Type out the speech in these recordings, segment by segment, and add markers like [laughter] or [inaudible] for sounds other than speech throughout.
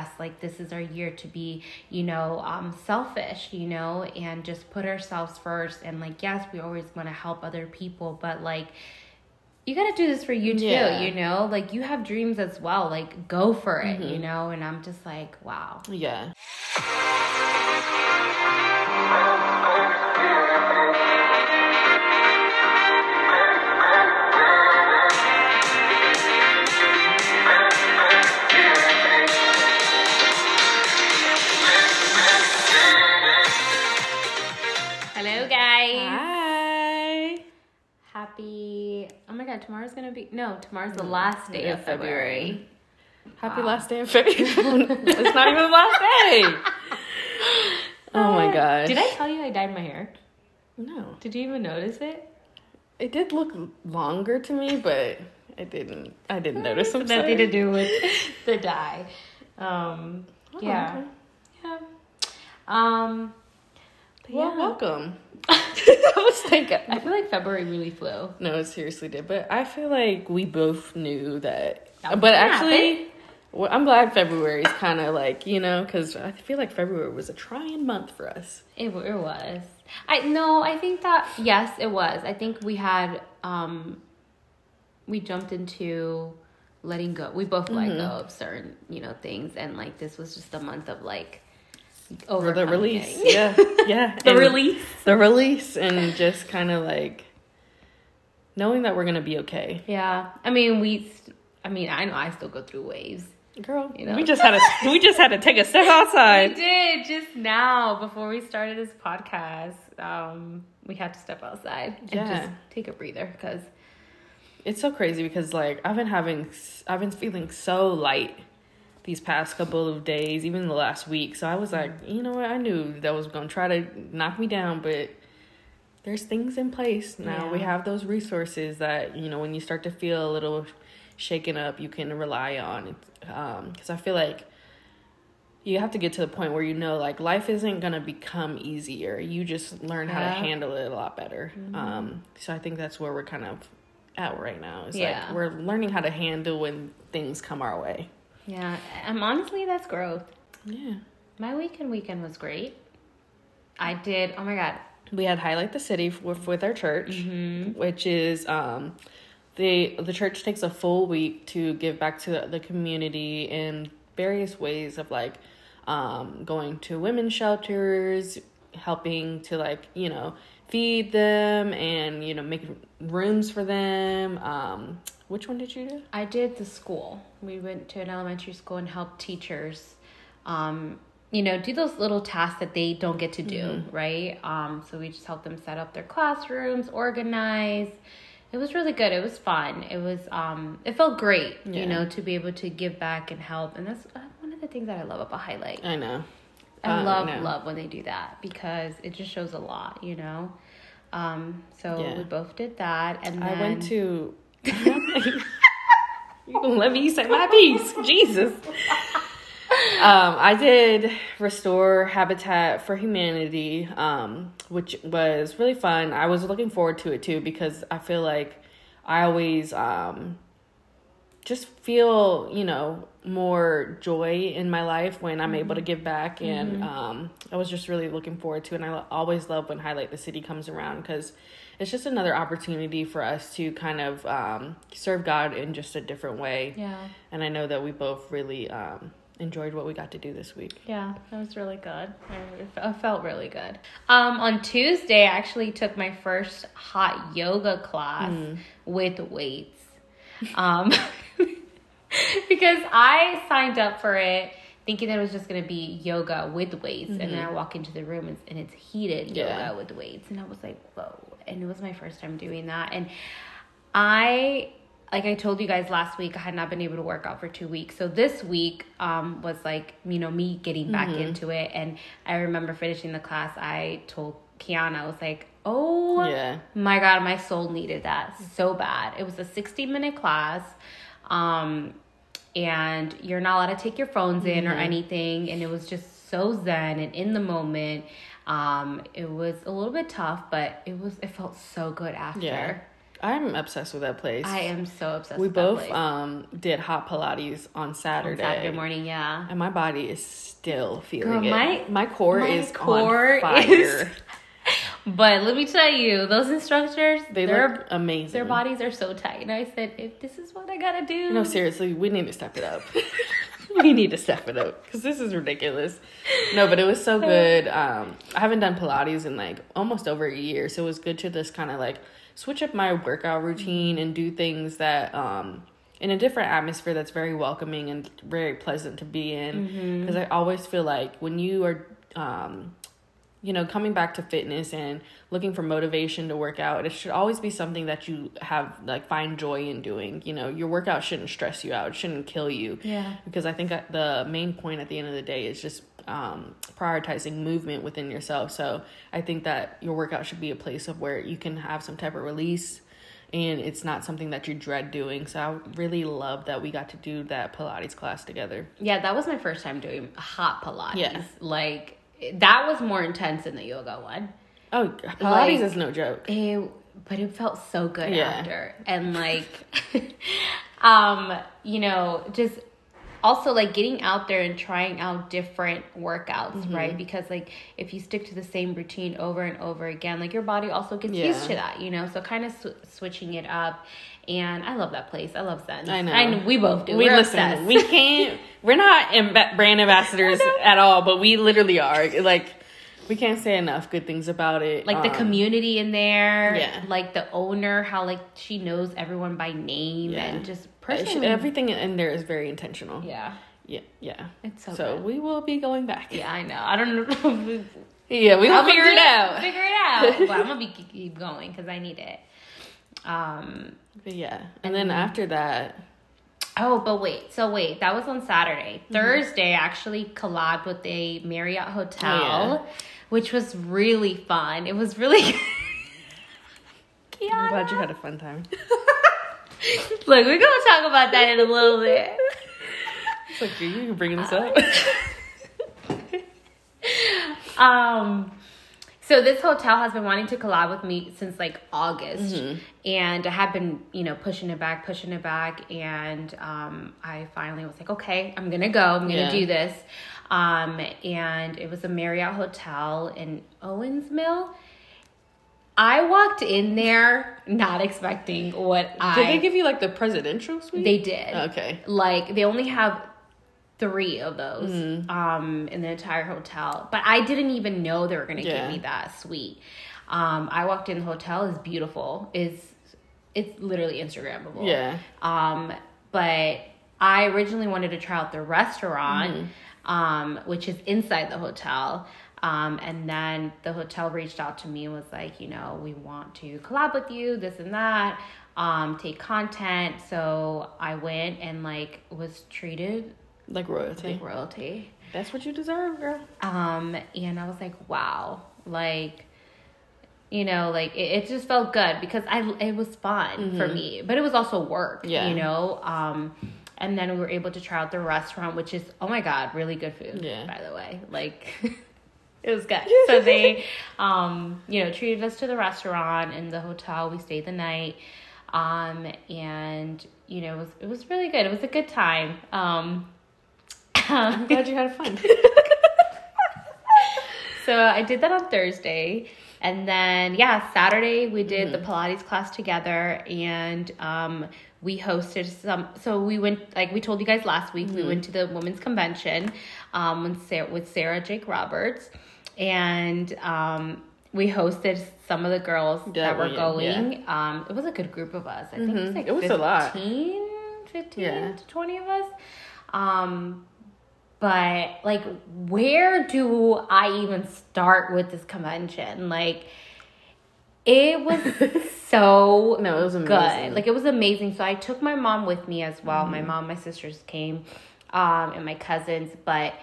yes, like this is our year to be, you know, um, selfish, you know, and just put ourselves first. And like, yes, we always want to help other people, but like, you got to do this for you too, Yeah. you know? Like, you have dreams as well. Like, go for it, Mm-hmm. you know? And I'm just like, wow. Yeah. Happy. My God, tomorrow's going to be. No, tomorrow's the last day of [laughs] February. Happy last day of February. it's not even the last day. Oh my gosh. Did I tell you I dyed my hair? No. Did you even notice it? It did look longer to me, but I didn't. I didn't notice. I'm nothing sorry. to do with [laughs] the dye. Um, Oh, yeah. okay. Yeah. Um, but Well, yeah. welcome. [laughs] I was thinking. I feel like February really flew. No, it seriously did. But I feel like we both knew that. That but actually, well, I'm glad February is kind of like, you know, because I feel like February was a trying month for us. It, it was. I no, I think that yes, it was. I think we had um we jumped into letting go. We both let Mm-hmm. go of certain, you know, things and like this was just a month of like over the release. [laughs] Yeah. Yeah. [laughs] the And release. The release and just kind of like knowing that we're going to be okay. Yeah. I mean, we I mean, I know I still go through waves. Girl, You know? we just had to we just had to take a step outside. We did just now before we started this podcast. Um, we had to step outside and just take a breather because It's so crazy because like I've been having I've been feeling so light these past couple of days, even the last week. So I was like, you know what? I knew that was going to try to knock me down, but there's things in place now. We have those resources that, you know, when you start to feel a little shaken up, you can rely on. Um, cuz I feel like you have to get to the point where you know like life isn't going to become easier. You just learn how to handle it a lot better. Um, so I think that's where we're kind of at right now. It's Yeah. like we're learning how to handle when things come our way. Yeah, um, honestly, that's growth. Yeah. My weekend weekend was great. I did. Oh my god. We had highlight the city with with our church, Mm-hmm. which is um the the church takes a full week to give back to the community in various ways of like um going to women's shelters, helping to like, you know, feed them and you know make rooms for them. Um which one did you do? I did the school. We went to an elementary school and helped teachers, um, you know, do those little tasks that they don't get to do, right? Um, so we just helped them set up their classrooms, organize. It was really good. It was fun. It was, um, it felt great, Yeah. you know, to be able to give back and help. And that's uh, one of the things that I love about Highlight. I know. I Uh, love no. love when they do that because it just shows a lot, you know. Um, so Yeah. we both did that, and then I went to. [laughs] you gonna let me say my piece? Jesus. Um, I did restore Habitat for Humanity, um, which was really fun. I was looking forward to it too because I feel like I always um, just feel you know more joy in my life when I'm able to give back, and um, I was just really looking forward to. it. And I always love when Highlight the City comes around because it's just another opportunity for us to kind of um, serve God in just a different way. yeah. And I know that we both really um, enjoyed what we got to do this week. Yeah, that was really good. I, felt really good. Um, on Tuesday, I actually took my first hot yoga class with weights. Um, [laughs] because I signed up for it thinking that it was just going to be yoga with weights. And then I walk into the room and, and it's heated Yeah. yoga with weights. And I was like, whoa. And it was my first time doing that. And I like I told you guys last week, I had not been able to work out for two weeks. So this week um, was like, you know, me getting back Mm-hmm. into it. And I remember finishing the class, I told Kiana, I was like, oh Yeah. my God, my soul needed that so bad. It was a 60 minute class. Um, and you're not allowed to take your phones in or anything. And it was just so zen and in the moment. Um, it was a little bit tough, but it was, it felt so good after. Yeah. I'm obsessed with that place. I am so obsessed. we with that both um did hot Pilates on On Saturday. Saturday morning. Yeah. And my body is still feeling Girl, it. my- my core my is core on fire. is- But let me tell you, those instructors, they look amazing. their bodies are so tight. And I said, if this is what I gotta do, No, seriously, we need to step it up. [laughs] we need to step it up because this is ridiculous. No, but it was so good. Um, I haven't done Pilates in like almost over a year, so it was good to just kind of like switch up my workout routine and do things that um in a different atmosphere that's very welcoming and very pleasant to be in. Because I always feel like when you are um you know, coming back to fitness and looking for motivation to work out, it should always be something that you have like find joy in doing. You know, your workout shouldn't stress you out, it shouldn't kill you. Yeah. Because I think that the main point at the end of the day is just um, prioritizing movement within yourself. So I think that your workout should be a place of where you can have some type of release and it's not something that you dread doing. So I really love that we got to do that Pilates class together. Yeah, that was my first time doing hot Pilates. Yeah. Like that was more intense than the yoga one. Oh, Pilates Like- is no joke. It, but it felt so good Yeah. after. And like [laughs] um, you know, just also like getting out there and trying out different workouts, Mm-hmm. right? Because like if you stick to the same routine over and over again, like your body also gets Yeah. used to that, you know. So kind of sw- switching it up. And I love that place. I love Zen. I know. And we both do. We We're listen. obsessed. We can't. We're not amb- brand ambassadors [laughs] at all, but we literally are. Like, we can't say enough good things about it. like the Um, community in there yeah. like the owner how like she knows everyone by name Yeah. and just personally everything in there is very intentional. yeah Yeah, yeah. it's so, So good. we will be going back. yeah i know i don't know [laughs] Yeah, we will figure it out. figure it out [laughs] but i'm gonna be keep going because i need it um But yeah, and then after that, oh but wait so wait that was on saturday Mm-hmm. thursday actually collabed with a marriott hotel Oh, which was really fun it was really [laughs] I'm glad you had a fun time. [laughs] Look, we're gonna talk about that in a little bit. It's like you you bringing this up. [laughs] Um, so this hotel has been wanting to collab with me since like August, Mm-hmm. and I have been, you know, pushing it back, pushing it back, and um, I finally was like, okay, I'm gonna go, I'm gonna Yeah. do this. Um, and it was a Marriott hotel in Owings Mills. I walked in there not expecting what I Did they give you like the presidential suite? they did. Okay. Like they only have three of those Mm-hmm. um in the entire hotel. But I didn't even know they were gonna Yeah. give me that suite. Um I walked in the hotel is beautiful. Is it's literally Instagrammable. Yeah. Um but I originally wanted to try out the restaurant, Mm-hmm. um, which is inside the hotel. Um, and then the hotel reached out to me and was like, you know, we want to collab with you, this and that, um, take content. So I went and like was treated Like royalty. like royalty. That's what you deserve, girl. Um, and I was like, wow, like, you know, like it, it just felt good because I it was fun for me, but it was also work, Mm-hmm. Yeah. you know. Um, and then we were able to try out the restaurant, which is oh my god, really good food, Yeah. by the way, like. [laughs] It was good. [laughs] So they, um, you know, treated us to the restaurant and the hotel. We stayed the night, um, and you know, it was it was really good. It was a good time. Um, I'm glad you had fun. [laughs] So I did that on Thursday. And then, yeah, Saturday we did Mm-hmm. the Pilates class together and um, we hosted some. So we went, like we told you guys last week, Mm-hmm. we went to the women's convention um, with, Sarah, with Sarah Jakes Roberts. And um, we hosted some of the girls That that were we- going. Um, it was a good group of us. I think it was like Mm-hmm. It was a lot. 15, 15 Yeah. to 20 of us. Um, but like where do i even start with this convention like it was [laughs] so No, it was good amazing. like it was amazing so i took my mom with me as well Mm-hmm. my mom my sisters came um and my cousins but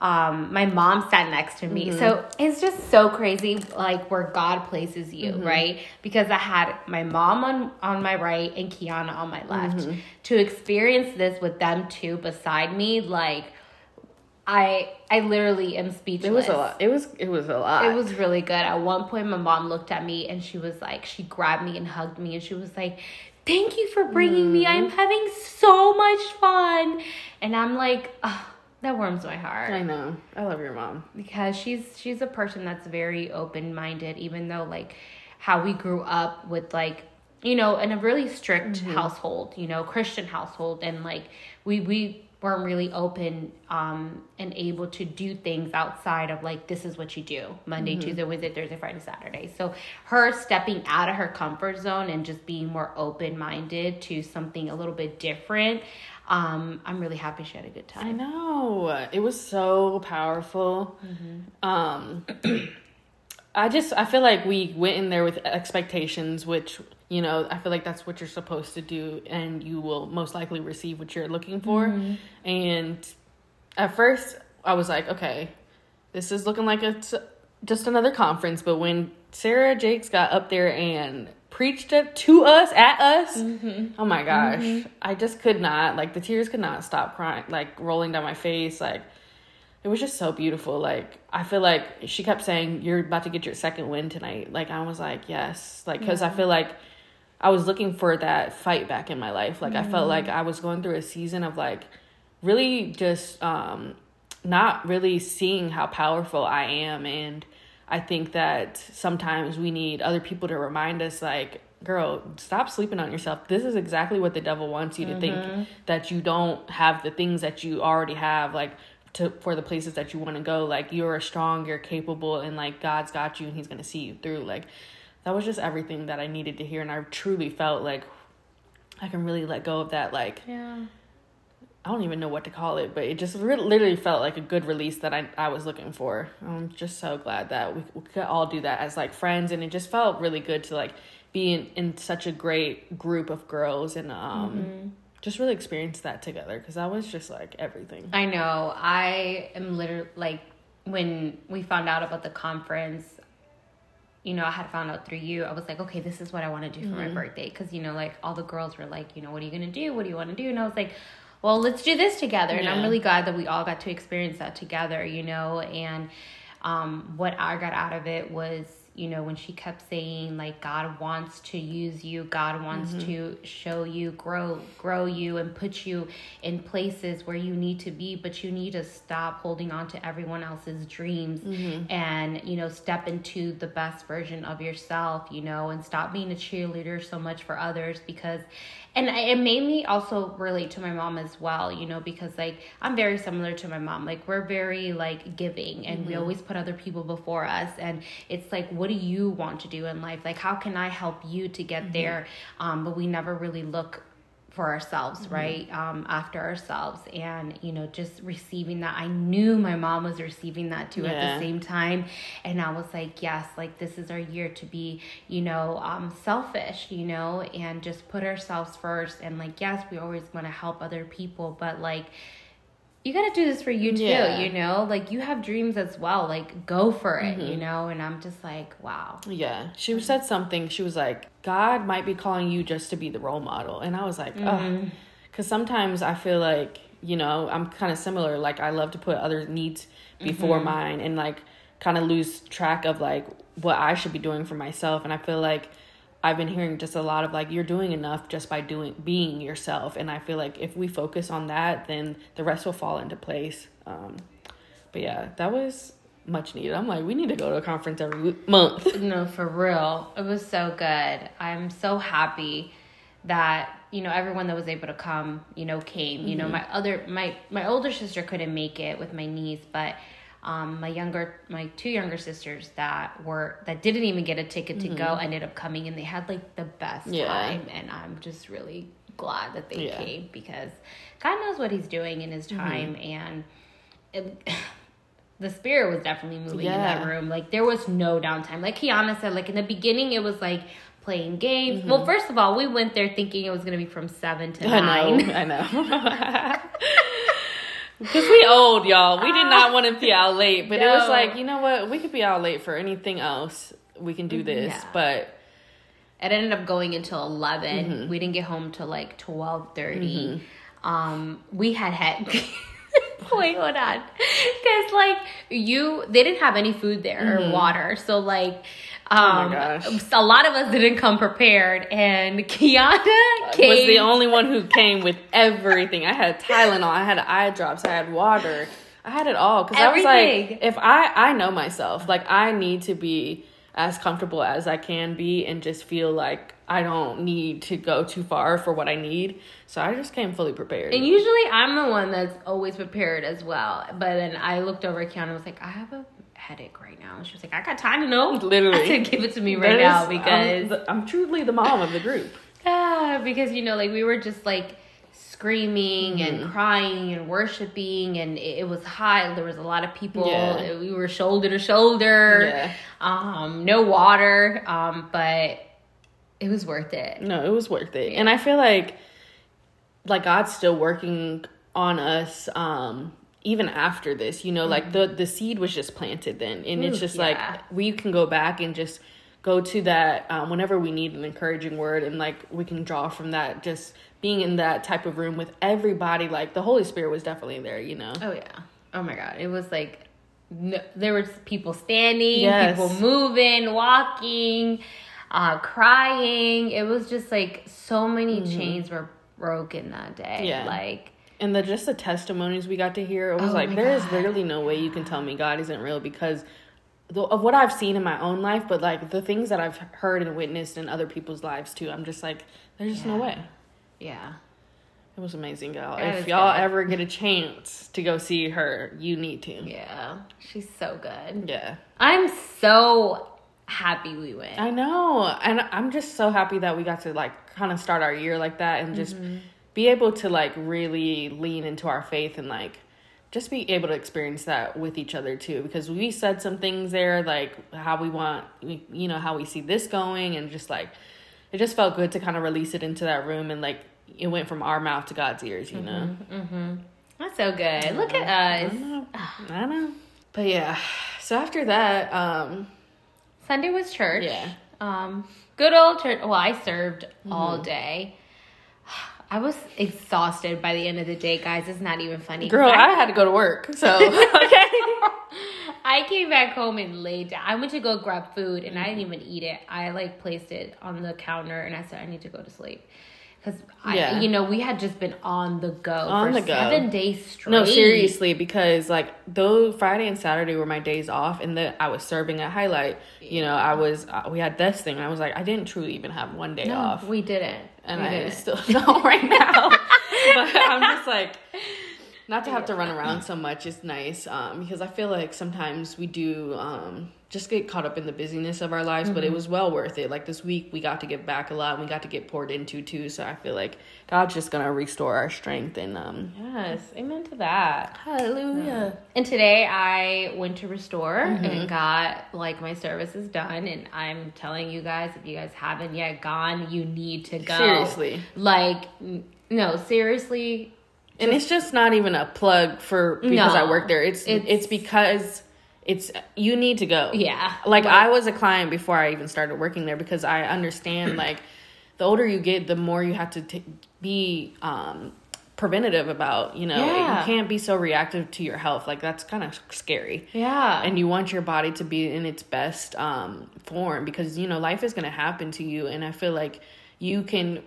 um my mom sat next to me so Mm-hmm. it's just so crazy like where god places you Mm-hmm. right because i had my mom on on my right and kiana on my left Mm-hmm. to experience this with them two beside me like I I literally am speechless. It was a lot. It was it was a lot. It was really good. At one point, my mom looked at me and she was like, she grabbed me and hugged me and she was like, "Thank you for bringing mm. me. I'm mm-hmm. having so much fun." And I'm like, oh, that warms my heart. I know. I love your mom because she's she's a person that's very open minded, even though like how we grew up with like you know in a really strict mm-hmm. household, you know, Christian household, and like we we weren't really open um, and able to do things outside of like this is what you do Monday, mm-hmm. Tuesday, Wednesday, Thursday, Friday, Saturday. So her stepping out of her comfort zone and just being more open minded to something a little bit different. Um, I'm really happy she had a good time. I know it was so powerful. Mm-hmm. Um, [clears throat] I just I feel like we went in there with expectations, which you know I feel like that's what you're supposed to do, and you will most likely receive what you're looking for. Mm-hmm. And at first, I was like, okay, this is looking like it's just another conference. But when Sarah Jakes got up there and preached it to us at us, mm-hmm. oh my gosh, mm-hmm. I just could not like the tears could not stop crying, like rolling down my face, like it was just so beautiful. Like I feel like she kept saying, "You're about to get your second win tonight." Like I was like, "Yes," like because. I feel like I was looking for that fight back in my life. Like mm-hmm. I felt like mm-hmm. I was going through a season of like really just um not really seeing how powerful I am and I think that sometimes we need other people to remind us like girl stop sleeping on yourself this is exactly what the devil wants you to mm-hmm. think that you don't have the things that you already have like to for the places that you want to go like you're strong you're capable and like god's got you and he's gonna see you through like that was just everything that i needed to hear and i truly felt like i can really let go of that like yeah. I don't even know what to call it but it just re- literally felt like a good release that i, I was looking for. I'm just so glad that we, we could all do that as like friends and it just felt really good to like be in, in such a great group of girls and um mm-hmm just really experience that together because that was just like everything. I know. I am literally like when we found out about the conference, you know, I had found out through you. I was like, okay, this is what I want to do for mm-hmm. my birthday because you know, like all the girls were like, you know, what are you gonna do? What do you want to do? And I was like, well, let's do this together. And I'm really glad that we all got to experience that together, you know. And um, what I got out of it was you know, when she kept saying like God wants to use you, God wants mm-hmm. to show you, grow, grow you and put you in places where you need to be, but you need to stop holding on to everyone else's dreams mm-hmm. and, you know, step into the best version of yourself, you know, and stop being a cheerleader so much for others because and it made me also relate to my mom as well you know because like i'm very similar to my mom like we're very like giving and mm-hmm. we always put other people before us and it's like what do you want to do in life like how can i help you to get mm-hmm. there um, but we never really look for ourselves, mm-hmm. right? Um, after ourselves, and you know, just receiving that. I knew my mom was receiving that too yeah. at the same time, and I was like, yes, like this is our year to be, you know, um, selfish, you know, and just put ourselves first. And like, yes, we always want to help other people, but like you got to do this for you too, yeah. you know? Like you have dreams as well. Like go for it, mm-hmm. you know? And I'm just like, wow. Yeah. She said something. She was like, God might be calling you just to be the role model. And I was like, mm-hmm. oh. Cuz sometimes I feel like, you know, I'm kind of similar. Like I love to put other needs before mm-hmm. mine and like kind of lose track of like what I should be doing for myself. And I feel like I've been hearing just a lot of like you're doing enough just by doing being yourself, and I feel like if we focus on that, then the rest will fall into place. Um, but yeah, that was much needed. I'm like, we need to go to a conference every month. [laughs] no, for real, it was so good. I'm so happy that you know everyone that was able to come, you know, came. Mm-hmm. You know, mm-hmm. my other my my older sister couldn't make it with my niece, but um, my younger my two younger sisters that were that didn't even get a ticket to mm-hmm. go ended up coming and they had like the best yeah. time and i'm just really glad that they yeah. came because god knows what he's doing in his mm-hmm. time mm-hmm. and it, [laughs] the spirit was definitely moving yeah. in that room like there was no downtime like kiana said like in the beginning it was like playing games. Mm-hmm. Well, first of all, we went there thinking it was going to be from seven to nine. Know. I know. [laughs] [laughs] Because we old, y'all. We did not want to be out [laughs] late, but no. it was like, you know what? We could be out late for anything else. We can do mm-hmm. this, yeah. but it ended up going until 11 mm-hmm. We didn't get home till like twelve thirty. mm mm-hmm. Um, we had had [laughs] Wait, hold on. Because like you, they didn't have any food there or water, so like. Um, gosh. a lot of us didn't come prepared, and [laughs] Kiana came. was the only one who came with everything. I had Tylenol, I had eye drops, I had water, I had it all because I was Everything. like, if I I know myself, like I need to be as comfortable as I can be and just feel like I don't need to go too far for what I need. So I just came fully prepared. And usually I'm the one that's always prepared as well. But then I looked over at Kiana and was like, I have a headache right now. And she was like, I got time to know. [laughs] Literally. I said, give it to me right That now is- I'm because the- I'm, truly the mom of the group. [laughs] ah, because you know, like we were just like screaming Mm-hmm. and crying and worshiping and it, it was hot. There was a lot of people. Yeah. We were shoulder to shoulder. Yeah. Um, no water. Um, but it was worth it. No, it was worth it. And I feel like like God's still working on us um even after this. You know, like the the seed was just planted then and it's just yeah. like we can go back and just go to that um, whenever we need an encouraging word and like we can draw from that just being in that type of room with everybody like the holy spirit was definitely there you know Oh yeah. Oh my god. It was like no, there was people standing, Yes. people moving, walking, uh crying. It was just like so many chains were broken that day. Mm-hmm. Yeah. Like and the just the testimonies we got to hear it was Oh like there is God. literally no way you can tell me god isn't real because the, of what i've seen in my own life but like the things that i've heard and witnessed in other people's lives too i'm just like there's just no way yeah. it was amazing y'all That if y'all good. ever get a [laughs] chance to go see her you need to Yeah. She's so good. yeah I'm so happy we went. i know and i'm just so happy that we got to like kind of start our year like that and just Mm-hmm. Be able to like really lean into our faith and like just be able to experience that with each other too because we said some things there like how we want you know how we see this going and just like it just felt good to kind of release it into that room and like it went from our mouth to god's ears you know mm-hmm. That's so good. Look at us I know. I know. But yeah, so after that, um, Sunday was church. Yeah. Um, good old church. Well, I served all Mm-hmm. day. I was exhausted by the end of the day, guys. It's not even funny. girl, I had to go to work, so [laughs] okay. I came back home and laid down. I went to go grab food and I didn't even eat it. I like placed it on the counter and I said I need to go to sleep because I, Yeah. you know, we had just been on the go On for the go. seven days straight. No, seriously, because like though Friday and Saturday were my days off, and then I was serving at Highlight. You know, I was uh, we had this thing, and I was like, I didn't truly even have one day No, off, we didn't. And we I didn't. still [laughs] don't right now. but I'm just like, not to have to run around so much is nice, um, because I feel like sometimes we do um just get caught up in the busyness of our lives, but it was well worth it. Like this week, we got to give back a lot, and we got to get poured into too. So I feel like God's just gonna restore our strength and um. Yes, amen to that. Hallelujah. And today I went to Restore Mm-hmm. and got like my services done. And I'm telling you guys, if you guys haven't yet gone, you need to go. Seriously. Like, no, seriously. And it's just not even a plug for because I work there. It's, It's- it's because it's you need to go. Yeah. Like I was a client before I even started working there because I understand like the older you get, the more you have to t- be um preventative about, you know, Yeah. you can't be so reactive to your health. Like that's kind of scary. Yeah. And you want your body to be in its best um form because you know life is going to happen to you and I feel like you can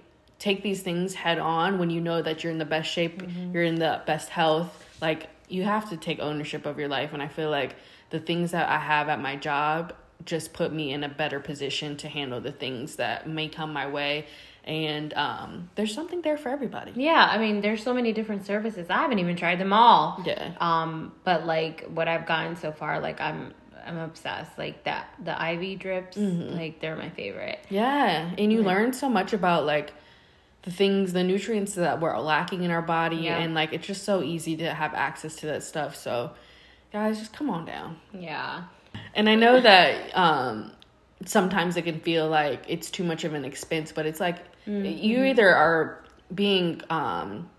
take these things head on when you know that you're in the best shape, you're in the best health. Like you have to take ownership of your life and I feel like the things that I have at my job just put me in a better position to handle the things that may come my way and um there's something there for everybody. yeah. I mean, there's so many different services. I haven't even tried them all. Yeah. Um, but like what I've gotten so far, like I'm I'm obsessed. Like that the IV drips, Mm-hmm. like they're my favorite. Yeah, and you learn so much about like the things, the nutrients that we're lacking in our body, Yeah. and like it's just so easy to have access to that stuff. So, guys, just come on down. Yeah. And I know that um, sometimes it can feel like it's too much of an expense, but it's like you either are being um,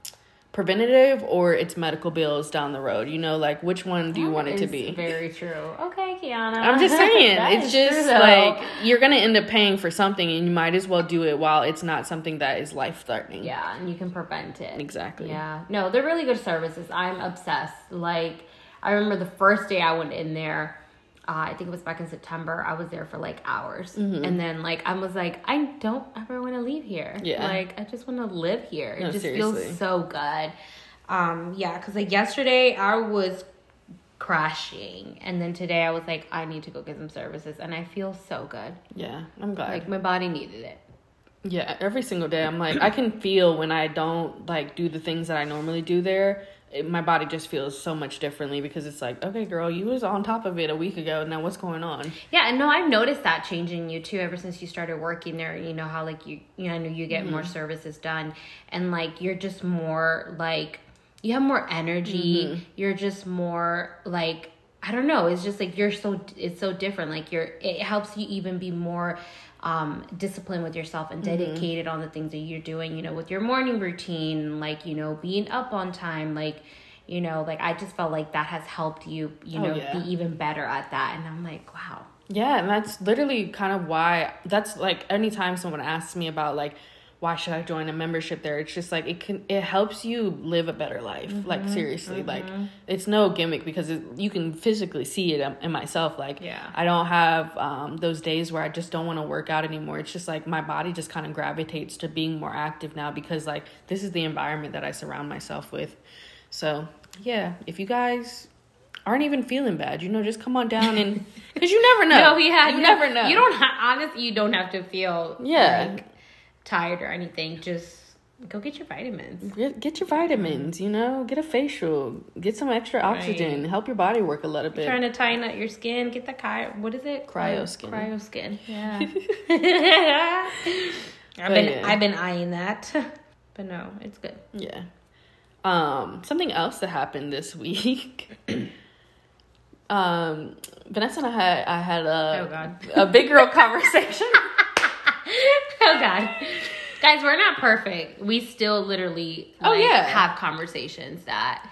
preventative or it's medical bills down the road. You know, like which one do you want it to be? Very true. Okay, Kiana. I'm just [laughs] saying, it's just true, like you're gonna end up paying for something, and you might as well do it while it's not something that is life threatening. yeah, and you can prevent it. exactly. Yeah. No, they're really good services. I'm obsessed. Like, I remember the first day I went in there, uh, I think it was back in September, I was there for like hours. Mm-hmm. And then, like, I was like, I don't ever want to leave here. Yeah. Like, I just want to live here. No, it just seriously. feels so good. Um, yeah, because like yesterday I was crashing. And then today I was like, I need to go get some services. And I feel so good. Yeah, I'm glad. Like, my body needed it. Yeah, every single day I'm like I can feel when I don't like do the things that I normally do there. It, my body just feels so much differently because it's like, okay, girl, you was on top of it a week ago. Now what's going on? Yeah, and no, I've noticed that changing you too ever since you started working there. You know how like you you know I know you get mm-hmm. more services done and like you're just more like you have more energy. You're just more like I don't know, it's just like you're so it's so different. Like you're it helps you even be more um disciplined with yourself and dedicated on the things that you're doing, you know, with your morning routine, like, you know, being up on time, like you know, like I just felt like that has helped you, you Oh, know, yeah. be even better at that. And I'm like, wow. Yeah, and that's literally kind of why that's like anytime someone asks me about like why should I join a membership there, it's just like it can it helps you live a better life. Mm-hmm, Like seriously, like it's no gimmick because it, you can physically see it in- myself. Like Yeah. I don't have um, those days where I just don't want to work out anymore. It's just like my body just kind of gravitates to being more active now because like this is the environment that I surround myself with. So yeah, if you guys aren't even feeling bad, you know, just come on down and [laughs] because you never know. No, had you no- never know. You don't ha- honestly. You don't have to feel Yeah. like, tired or anything. Just go get your vitamins. Get, get your vitamins, you know, get a facial, get some extra oxygen, help your body work a little bit. Trying to tighten up your skin. Get the ky- What is it? Cryo skin. Cryo skin. Yeah. [laughs] [laughs] I've been yeah. I've been eyeing that, [laughs] but no, it's good. Yeah. Um, something else that happened this week. um, Vanessa and I had I had a Oh, God. a big girl conversation. [laughs] oh God. Guys, we're not perfect. We still literally Oh, like, yeah. have conversations that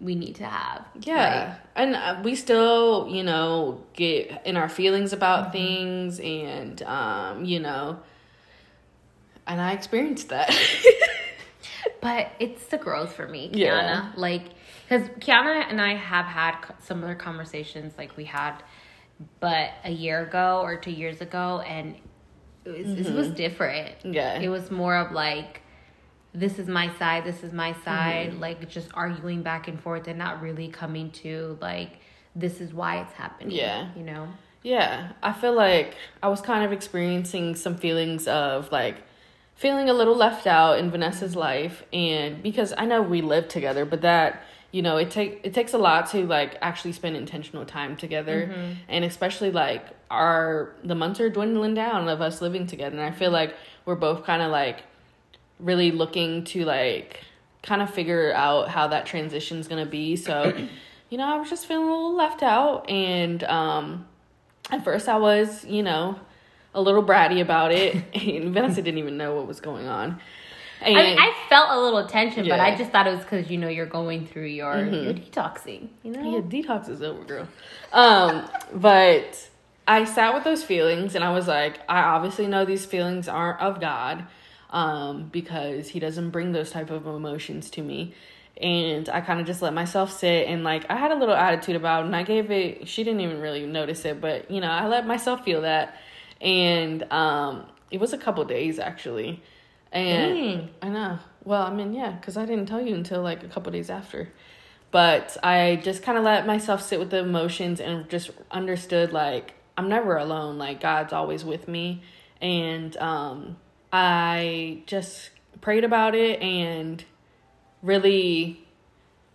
we need to have. Yeah. and uh, we still, you know, get in our feelings Mm-hmm. about things and um, you know, and I experienced that. [laughs] But it's the growth for me, Kiana. Yeah. Like, because Kiana and I have had similar conversations like we had, but a year ago or two years ago, and it was, it was different. Mm-hmm. Yeah. It was more of like, this is my side, this is my side, Mm-hmm. like just arguing back and forth and not really coming to like, this is why it's happening. Yeah. You know? Yeah, I feel like I was kind of experiencing some feelings of like feeling a little left out in Vanessa's life and because I know we live together, but that you know, it take it takes a lot to like actually spend intentional time together and especially like our the months are dwindling down of us living together and I feel like we're both kind of like really looking to like kind of figure out how that transition's gonna be. So, [clears throat] you know, I was just feeling a little left out and um at first I was, you know, a little bratty about it [laughs] and Vanessa didn't even know what was going on. And I mean, I felt a little tension, but I just thought it was because, you know, you're going through your, your detoxing, you know? Yeah, detox is over, girl. Um, but I sat with those feelings and I was like, I obviously know these feelings aren't of God, um, because he doesn't bring those type of emotions to me. And I kind of just let myself sit and like I had a little attitude about it and I gave it she didn't even really notice it, but you know, I let myself feel that. And um it was a couple days actually. And Dang. I know. Well, I mean, yeah, because I didn't tell you until like a couple days after. But I just kind of let myself sit with the emotions and just understood like I'm never alone. Like God's always with me, and um, I just prayed about it and really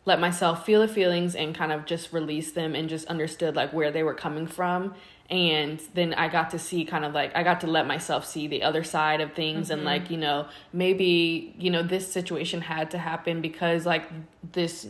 let myself feel the feelings and kind of just release them and just understood like where they were coming from and then i got to see kind of like i got to let myself see the other side of things and like you know maybe you know this situation had to happen because like this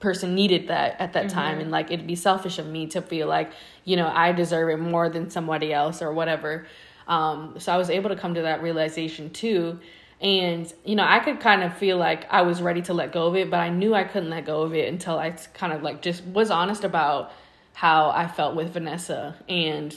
person needed that at that time and like it'd be selfish of me to feel like you know i deserve it more than somebody else or whatever um so i was able to come to that realization too and you know i could kind of feel like i was ready to let go of it but i knew i couldn't let go of it until i kind of like just was honest about how I felt with Vanessa. And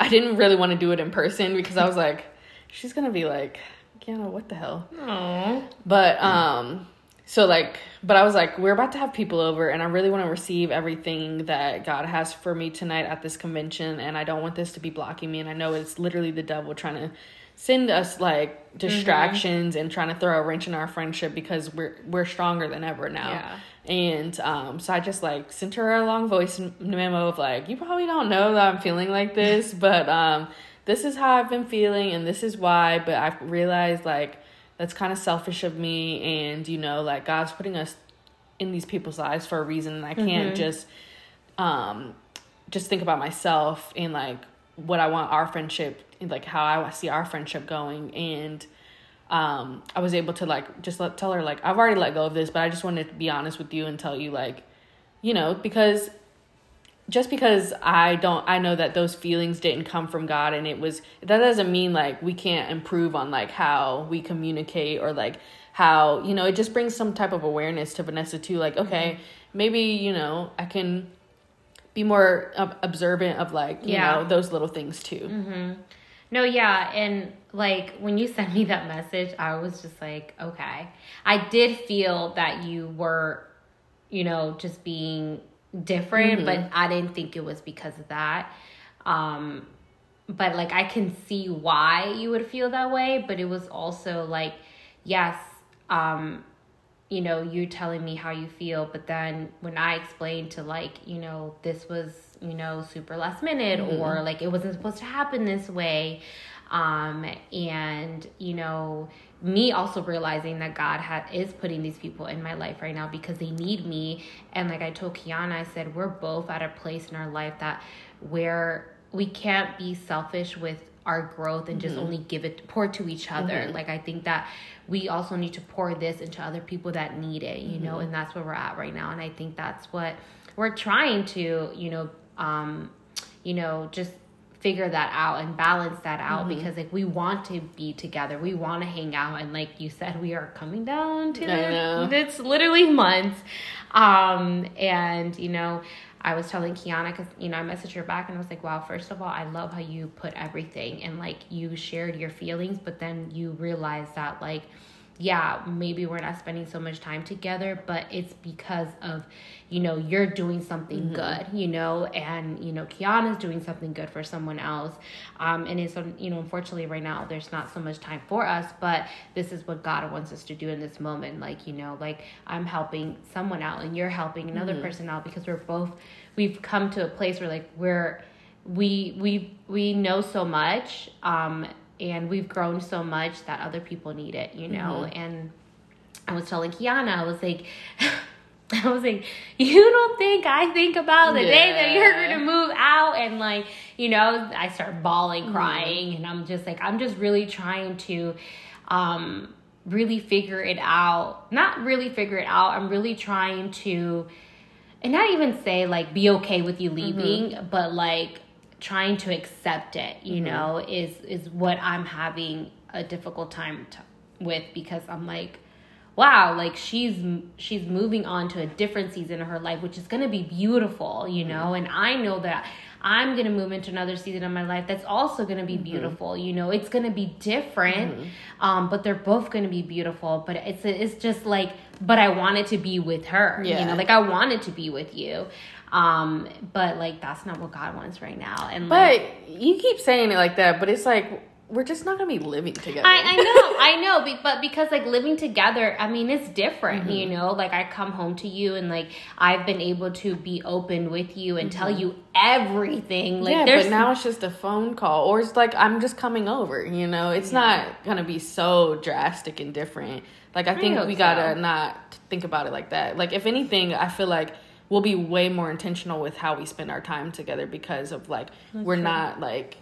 I didn't really want to do it in person because I was like, she's to be like, Kiana, what the hell? Aww. But, um, so like, but I was like, we're about to have people over and I really want to receive everything that God has for me tonight at this convention. And I don't want this to be blocking me. And I know it's literally the devil trying to send us like distractions mm-hmm. and trying to throw a wrench in our friendship because we're we're stronger than ever now. Yeah. And um, so I just like sent her a long voice memo of like, you probably don't know that I'm feeling like this, [laughs] but um, this is how I've been feeling and this is why. But I've realized like that's kind of selfish of me, and you know, like God's putting us in these people's lives for a reason, and I can't mm-hmm. just um just think about myself and like what I want our friendship and like how I see our friendship going and um, I was able to like just let tell her like I've already let go of this, but I just wanted to be honest with you and tell you like, you know, because just because I don't I know that those feelings didn't come from God and it was that doesn't mean like we can't improve on like how we communicate or like how, you know, it just brings some type of awareness to Vanessa too like okay, mm-hmm. maybe, you know, I can be more observant of like, you yeah. know, those little things too. hmm no, yeah, and like when you [laughs] sent me that message, I was just like, okay. I did feel that you were, you know, just being different, mm-hmm. but I didn't think it was because of that. Um but like I can see why you would feel that way, but it was also like yes, um you know, you're telling me how you feel, but then when I explained to like, you know, this was you know, super last minute mm-hmm. or like it wasn't supposed to happen this way. Um, and you know, me also realizing that God had is putting these people in my life right now because they need me. And like I told Kiana, I said we're both at a place in our life that where we can't be selfish with our growth and just mm-hmm. only give it pour to each other. Mm-hmm. Like I think that we also need to pour this into other people that need it, you mm-hmm. know, and that's where we're at right now. And I think that's what we're trying to, you know, um, you know, just figure that out and balance that out mm-hmm. because like we want to be together. We want to hang out. And like you said we are coming down to it's literally months um and you know I was telling Kiana because you know I messaged her back and I was like, wow, first of all, I love how you put everything and like you shared your feelings, but then you realized that like yeah, maybe we're not spending so much time together, but it's because of, you know, you're doing something mm-hmm. good, you know, and, you know, Kiana's doing something good for someone else. Um, and it's, you know, unfortunately right now there's not so much time for us, but this is what God wants us to do in this moment. Like, you know, like I'm helping someone out and you're helping another mm-hmm. person out because we're both, we've come to a place where like we're, we, we, we know so much, um, and we've grown so much that other people need it, you know. Mm-hmm. And I was telling Kiana, I was like, [laughs] I was like, you don't think I think about the yeah. day that you're gonna move out and like, you know, I start bawling, mm-hmm. crying, mm-hmm. and I'm just like, I'm just really trying to um really figure it out. Not really figure it out. I'm really trying to and not even say like be okay with you leaving, mm-hmm. but like trying to accept it you mm-hmm. know is is what i'm having a difficult time to, with because i'm like wow like she's she's moving on to a different season of her life which is going to be beautiful you know mm-hmm. and i know that i'm going to move into another season of my life that's also going to be mm-hmm. beautiful you know it's going to be different mm-hmm. um, but they're both going to be beautiful but it's it's just like but i wanted to be with her yeah. you know like i wanted to be with you um, but like that's not what God wants right now. And like, but you keep saying it like that, but it's like we're just not gonna be living together. I, I know, [laughs] I know, but because like living together, I mean, it's different, mm-hmm. you know. Like I come home to you, and like I've been able to be open with you and mm-hmm. tell you everything. Like, yeah, there's but now it's just a phone call, or it's like I'm just coming over. You know, it's yeah. not gonna be so drastic and different. Like I think I we gotta so. not think about it like that. Like if anything, I feel like we'll be way more intentional with how we spend our time together because of like That's we're true. not like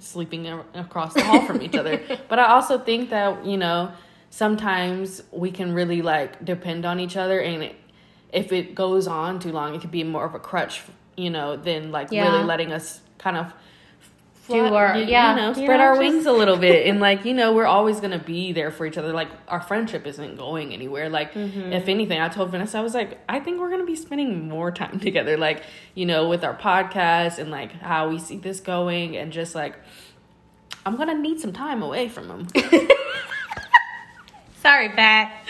sleeping across the hall from each other. [laughs] But I also think that, you know, sometimes we can really like depend on each other and it, if it goes on too long, it could be more of a crutch, you know, than like yeah. really letting us kind of do our you, yeah, you know, you spread know, our wings a little bit, [laughs] and like you know, we're always gonna be there for each other. Like our friendship isn't going anywhere. Like Mm-hmm. if anything, I told Vanessa, I was like, I think we're gonna be spending more time [laughs] together. Like you know, with our podcast and like how we see this going, and just like I'm gonna need some time away from him. [laughs] Sorry, Pat.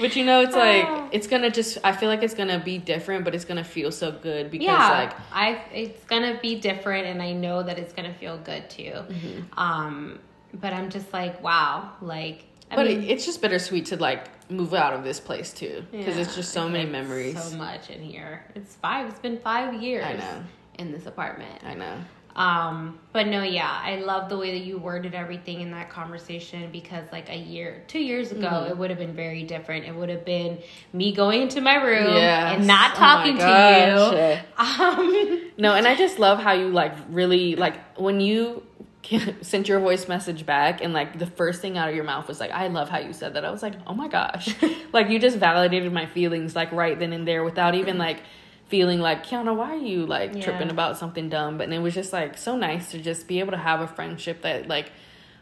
but you know, it's [laughs] like Oh. it's gonna just. I feel like it's gonna be different, but it's gonna feel so good because yeah, like I it's gonna be different, and I know that it's gonna feel good too. Mm-hmm. Um, but I'm just like, wow, like. I but mean, it, it's just bittersweet to like move out of this place too because yeah, it's just so many memories. so much in here. It's five. It's been five years. I know. in this apartment. I know. Um, but no, yeah, I love the way that you worded everything in that conversation because like a year, two years ago, Mm-hmm. it would have been very different. It would have been me going into my room Yes. and not Oh talking gosh. to you. [laughs] Um, No, and I just love how you like really like when you [laughs] sent your voice message back and like the first thing out of your mouth was like I love how you said that. I was like, "Oh my gosh." [laughs] like you just validated my feelings like right then and there without even like feeling like, "Kiana, why are you like Yeah. tripping about something dumb?" But it was just like so nice to just be able to have a friendship that like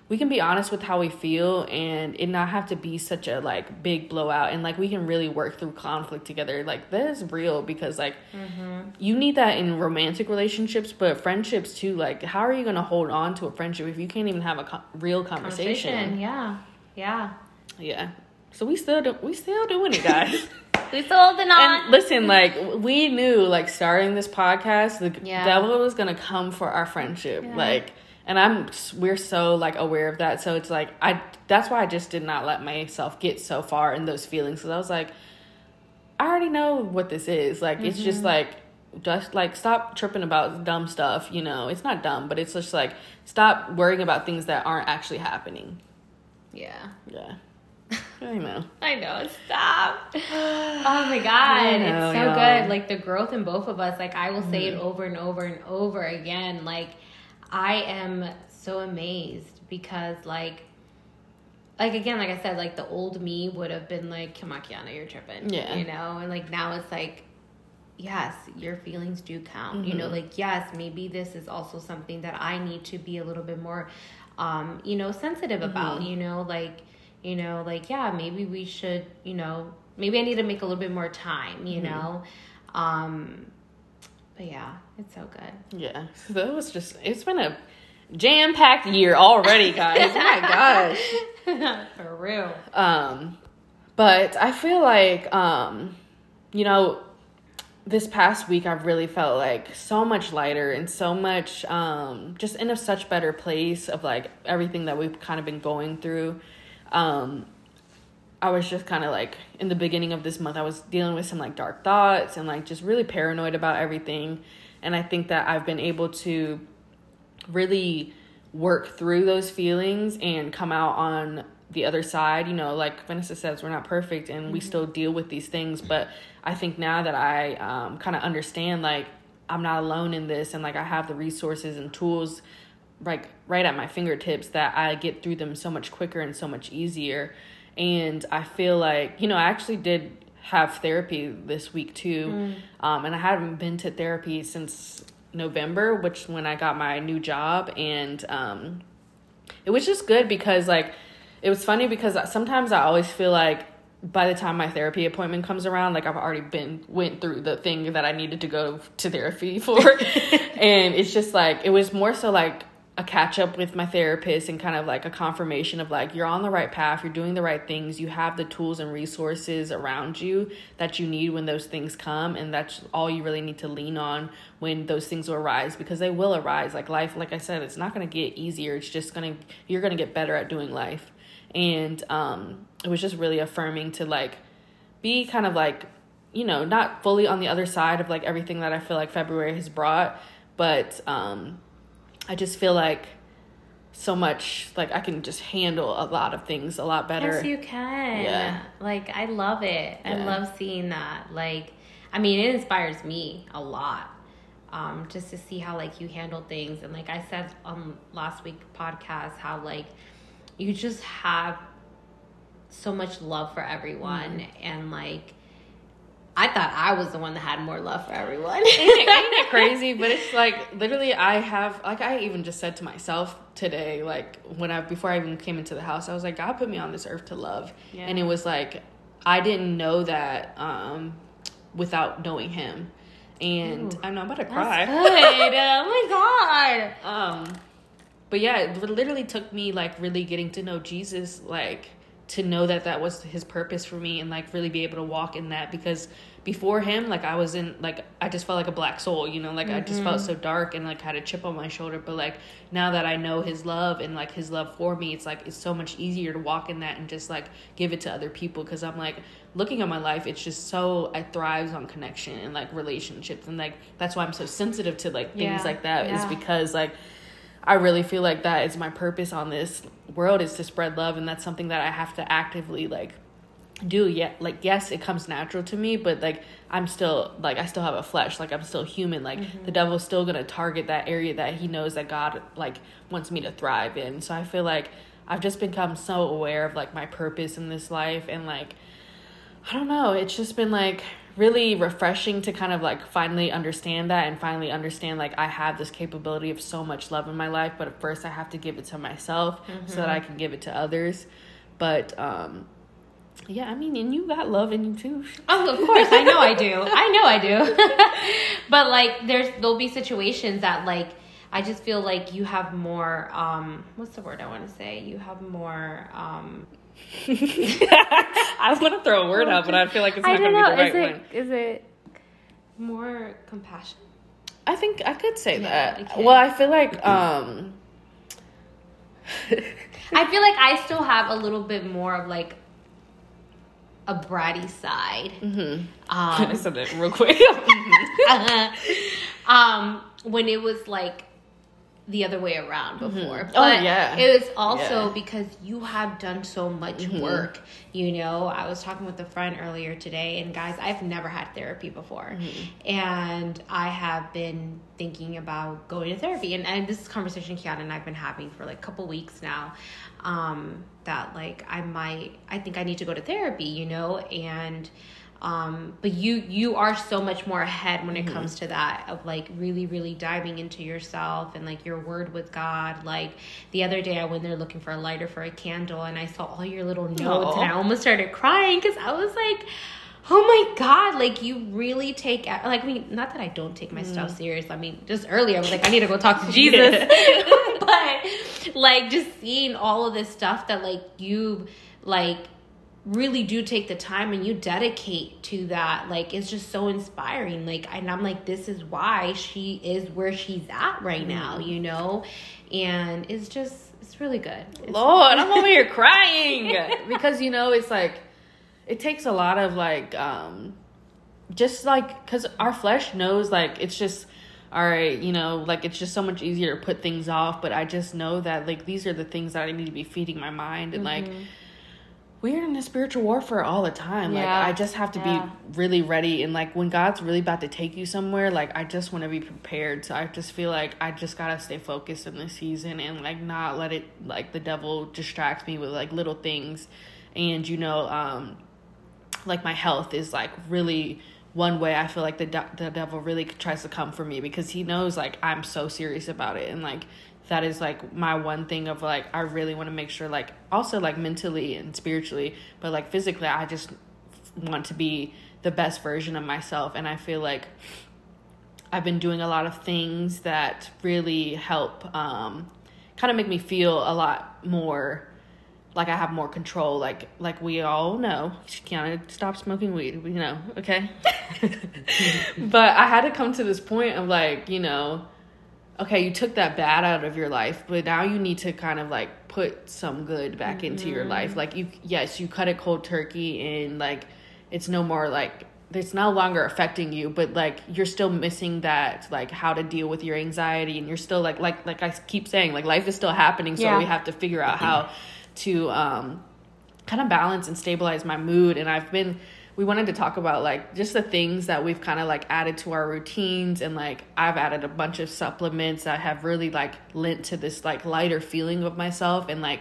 we can be honest with how we feel and it not have to be such a like big blowout and like we can really work through conflict together like that is real because like mm-hmm. you need that in romantic relationships but friendships too like how are you going to hold on to a friendship if you can't even have a co- real conversation, conversation, yeah, yeah. yeah so we still do we still doing it guys [laughs] We still holding on. and listen like we knew like starting this podcast the Yeah. devil was to come for our friendship Yeah. like and i'm we're so like aware of that so it's like i that's why i just did not let myself get so far in those feelings because i was like i already know what this is like it's just Mm-hmm. like just like stop tripping about dumb stuff you know it's not dumb but it's just like stop worrying about things that aren't actually happening yeah. yeah i know I know. Stop. [sighs] Oh my god, know, it's so y'all. good. Like the growth in both of us. Like I will say Mm-hmm. it over and over and over again. Like I am so amazed because like like again, like I said, like the old me would have been like, "Come on, Kiana, you're tripping," Yeah. you know, and like now it's like. Yes, your feelings do count. You Mm-hmm. know, like yes, maybe this is also something that I need to be a little bit more um, you know, sensitive about, Mm-hmm. you know, like you know, like, yeah, maybe we should, you know, maybe I need to make a little bit more time, you Mm-hmm. know? Um, but yeah, it's so good. Yeah, so that was just, it's been a jam packed year already, guys. oh my gosh. [laughs] For real. Um, but I feel like, um, you know, this past week I've really felt like so much lighter and so much, um, just in a such better place of like everything that we've kind of been going through. Um, I was just kind of like in the beginning of this month, I was dealing with some like dark thoughts and like just really paranoid about everything. And I think that I've been able to really work through those feelings and come out on the other side. You know, like Vanessa says, we're not perfect and we still deal with these things. But I think now that I um, kind of understand, like, I'm not alone in this and like I have the resources and tools like right at my fingertips that I get through them so much quicker and so much easier. And I feel like, you know, I actually did have therapy this week too. Um, and I haven't been to therapy since November, which when I got my new job. And um, it was just good because, like, it was funny because sometimes I always feel like by the time my therapy appointment comes around, like I've already been went through the thing that I needed to go to therapy [laughs] for. [laughs] and it's just like it was more so like a catch up with my therapist and kind of like a confirmation of like you're on the right path, you're doing the right things, you have the tools and resources around you that you need when those things come and that's all you really need to lean on when those things will arise because they will arise. Like life, like I said, it's not going to get easier. It's just going to you're going to get better at doing life. And um it was just really affirming to like be kind of like you know, not fully on the other side of like everything that I feel like February has brought, but um I just feel like so much like I can just handle a lot of things a lot better. Yes, you can. Yeah. Like, I love it. I love seeing that. Like, I mean, it inspires me a lot. Um, just to see how like you handle things and like I said on last week podcast how like you just have so much love for everyone Mm-hmm. and like I thought I was the one that had more love for everyone. ain't, it, ain't it [laughs] crazy? But it's like literally, I have like I even just said to myself today, like when I before I even came into the house, I was like, God put me on this earth to love, Yeah. and it was like I didn't know that um, without knowing Him, and Ooh. I'm not about to cry. [laughs] Oh my god. Um, but yeah, it literally took me like really getting to know Jesus, like to know that that was his purpose for me and like really be able to walk in that because before him, like I was in like I just felt like a black soul, you know, like I just felt mm-hmm. so dark and like had a chip on my shoulder. But like now that I know his love and like his love for me, it's like it's so much easier to walk in that and just like give it to other people because I'm like looking at my life, it's just so it thrives on connection and like relationships and like that's why I'm so sensitive to like things Yeah, like that is yeah. because like I really feel like that is my purpose on this world is to spread love and that's something that I have to actively like do. Yeah like yes it comes natural to me but like I'm still like I still have a flesh like I'm still human. Like Mm-hmm. the devil's still going to target that area that he knows that God like wants me to thrive in. So I feel like I've just become so aware of like my purpose in this life and like I don't know. It's just been like really refreshing to kind of like finally understand that and finally understand like I have this capability of so much love in my life, but at first I have to give it to myself so that I can give it to others. But um yeah, I mean, and you got love in you too. Oh, of [laughs] course. I know I do. I know I do. [laughs] but like there's there'll be situations that like I just feel like you have more um what's the word I want to say? You have more um I was gonna throw a word out, but I feel like it's not gonna be the Is right it one. is it more compassion? I think I could say Yeah, that. okay. Well, I feel like um I feel like I still have a little bit more of like a bratty side. mhm. [laughs] I Um, said that real quick. [laughs] um, when it was like the other way around mm-hmm. before. Oh, But yeah. it was also Yeah. because you have done so much mm-hmm. work. You know, I was talking with a friend earlier today, and guys, I've never had therapy before. Mm-hmm. And I have been thinking about going to therapy. And, and this conversation Kiana and I've been having for like a couple weeks now. Um, that like I might I think I need to go to therapy, you know, and um but you you are so much more ahead when it comes to that of like really really diving into yourself and like your word with god. Like the other day i went there looking for a lighter for a candle and i saw all your little notes Aw. and i almost started crying because i was like oh my god like you really take like i mean not that i don't take my stuff serious. I mean just earlier i was like i need to go talk to [laughs] jesus. [laughs] But like just seeing all of this stuff that like you like really do take the time and you dedicate to that. Like it's just so inspiring. Like and i'm like this is why she is where she's at right now you know? And it's just it's really good. It's- Lord, I'm over here [laughs] crying. [laughs] Because you know it's like it takes a lot of like um just like because our flesh knows like it's just all right you know like it's just so much easier to put things off. But i just know that like these are the things that i need to be feeding my mind and like we're in a spiritual warfare all the time. Like i just have to Yeah. be really ready. And like when god's really about to take you somewhere like i just want to be prepared. So i just feel like i just gotta stay focused in this season and like not let it like the devil distract me with like little things. And you know um like my health is like really one way I feel like the de- the devil really tries to come for me because he knows like I'm so serious about it. And like that is like my one thing of like I really want to make sure like also like mentally and spiritually but like physically I just want to be the best version of myself and I feel like I've been doing a lot of things that really help um kind of make me feel a lot more like I have more control. Like like we all know, Kiana, stop smoking weed. We know, okay. [laughs] but I had to come to this point of like, you know, okay, you took that bad out of your life, but now you need to kind of like put some good back into your life. Like you, yes, you cut it cold turkey, and like it's no more like it's no longer affecting you but like you're still missing that like how to deal with your anxiety and you're still like like like I keep saying like life is still happening so Yeah. we have to figure out how to um kind of balance and stabilize my mood and I've been we wanted to talk about like just the things that we've kind of like added to our routines and like I've added a bunch of supplements that have really like lent to this like lighter feeling of myself and like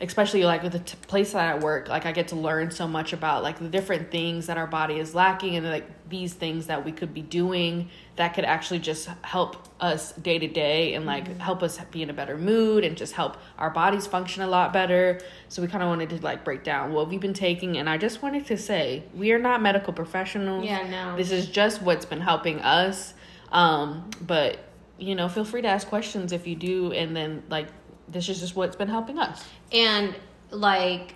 especially like with the t- place that I work, like I get to learn so much about like the different things that our body is lacking and like these things that we could be doing that could actually just help us day to day and like mm-hmm. help us be in a better mood and just help our bodies function a lot better. So we kind of wanted to like break down what we've been taking and I just wanted to say we are not medical professionals. Yeah, no. This is just what's been helping us. Um, but you know, feel free to ask questions if you do and then like this is just what's been helping us. And like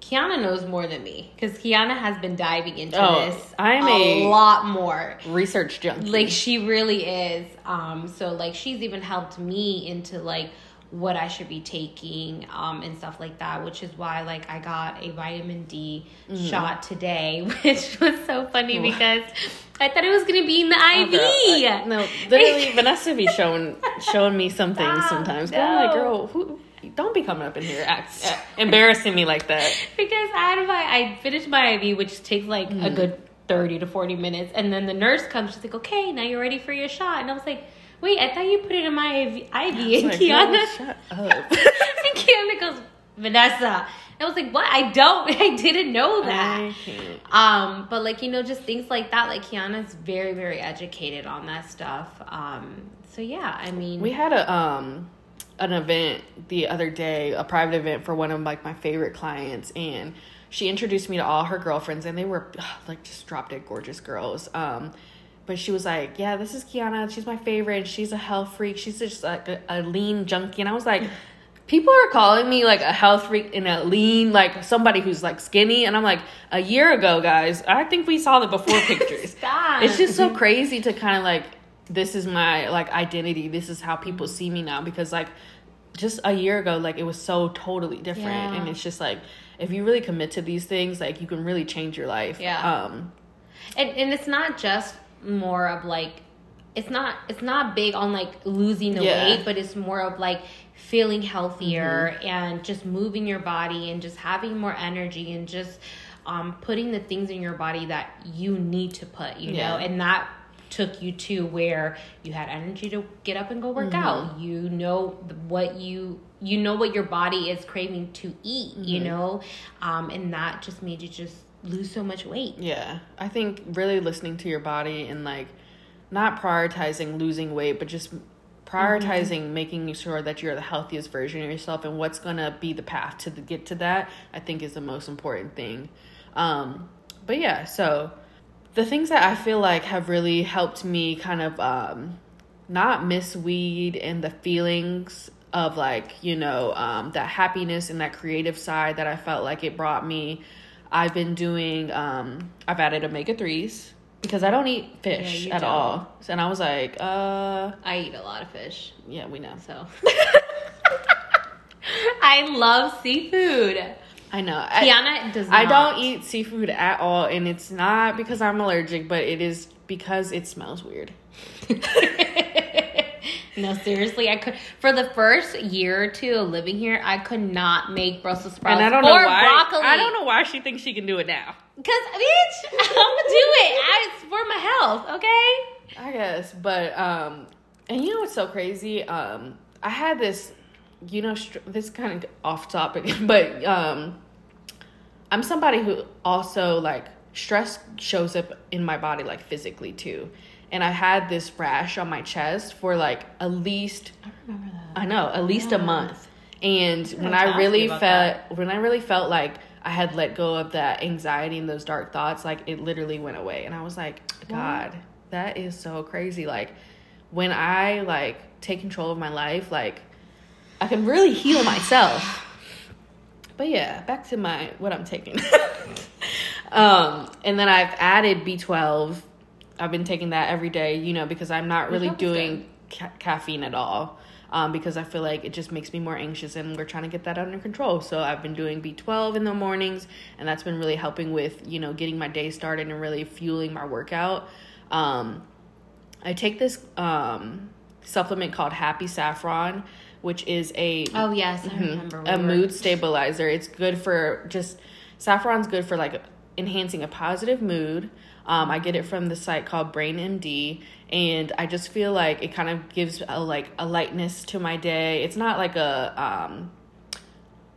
Kiana knows more than me because Kiana has been diving into oh, this I'm a, a, lot more research junkie. Like she really is. Um, so like she's even helped me into like what I should be taking um, and stuff like that, which is why like I got a vitamin D mm-hmm. shot today, [laughs] which was so funny because I thought it was gonna be in the IV. Oh, I, no, literally [laughs] Vanessa be showing showing me some things sometimes. No. I'm like, girl, who, don't be coming up in here act, embarrassing me like that. [laughs] Because I had my I finished my IV, which takes like mm. a good thirty to forty minutes, and then the nurse comes. She's like, "Okay, now you're ready for your shot," and I was like. Wait, I thought you put it in my IV. IV. And like, Kiana, shut up. and Kiana goes, Vanessa. I was like, what? I don't. [laughs] I didn't know that. Um, but like you know, just things like that. Like Kiana's very, very educated on that stuff. Um, so yeah, I mean, we had a um an event the other day, a private event for one of like my favorite clients, and she introduced me to all her girlfriends, and they were ugh, [sighs] like just drop dead gorgeous girls. Um, but she was like, "Yeah, this is Kiana. She's my favorite. She's a health freak. She's just like a, a lean junkie." And I was like, [laughs] "People are calling me like a health freak and a lean, like somebody who's like skinny." And I'm like, "A year ago, guys, I think we saw the before [laughs] pictures. Stop. It's just so crazy to kind of like this is my like identity. This is how people see me now because like just a year ago, like it was so totally different. Yeah. And it's just like if you really commit to these things, like you can really change your life. Yeah. Um and and it's not just more of like it's not it's not big on like losing the yeah. weight, but it's more of like feeling healthier mm-hmm. and just moving your body and just having more energy and just um, putting the things in your body that you need to put, you yeah. know, and that took you to where you had energy to get up and go work mm-hmm. out. You know what you you know what your body is craving to eat, mm-hmm. you know, um, and that just made you just lose so much weight. Yeah, I think really listening to your body and like not prioritizing losing weight, but just prioritizing mm-hmm. making sure that you're the healthiest version of yourself and what's gonna be the path to the, get to that. I think is the most important thing. Um, but yeah, so the things that I feel like have really helped me kind of um, not miss weed and the feelings of like you know um, that happiness and that creative side that I felt like it brought me. I've been doing. Um, I've added omega threes because I don't eat fish yeah, at don't. all, and I was like, uh, I eat a lot of fish. Yeah, we know. So [laughs] I love seafood. I know. Kiana does. Not. I don't eat seafood at all, and it's not because I'm allergic, but it is because it smells weird. [laughs] no, seriously, I could for the first year or two of living here, I could not make Brussels sprouts and I don't know why, broccoli. I don't know why she thinks she can do it now. Cause bitch, [laughs] I'm gonna do it. I, it's for my health, okay? I guess, but um, and you know what's so crazy? Um, I had this, you know, str- this kind of off topic, [laughs] but um, I'm somebody who also like stress shows up in my body like physically too. And I had this rash on my chest for like at least I remember that. I know, at least yeah. a month. And when I really felt that. when I really felt like I had let go of that anxiety and those dark thoughts, like it literally went away. And I was like, God, that is so crazy. Like when I like take control of my life, like I can really heal myself. But yeah, back to my what I'm taking. [laughs] um, and then I've added B12. I've been taking that every day, you know, because I'm not really doing ca- caffeine at all. Um, because I feel like it just makes me more anxious and we're trying to get that under control. So I've been doing B12 in the mornings and that's been really helping with, you know, getting my day started and really fueling my workout. Um, I take this um, supplement called Happy Saffron which is a oh yes, I mm-hmm, remember a mood stabilizer. It's good for just saffron's good for like enhancing a positive mood. Um, I get it from the site called Brain MD, and I just feel like it kind of gives a like a lightness to my day. It's not like a um,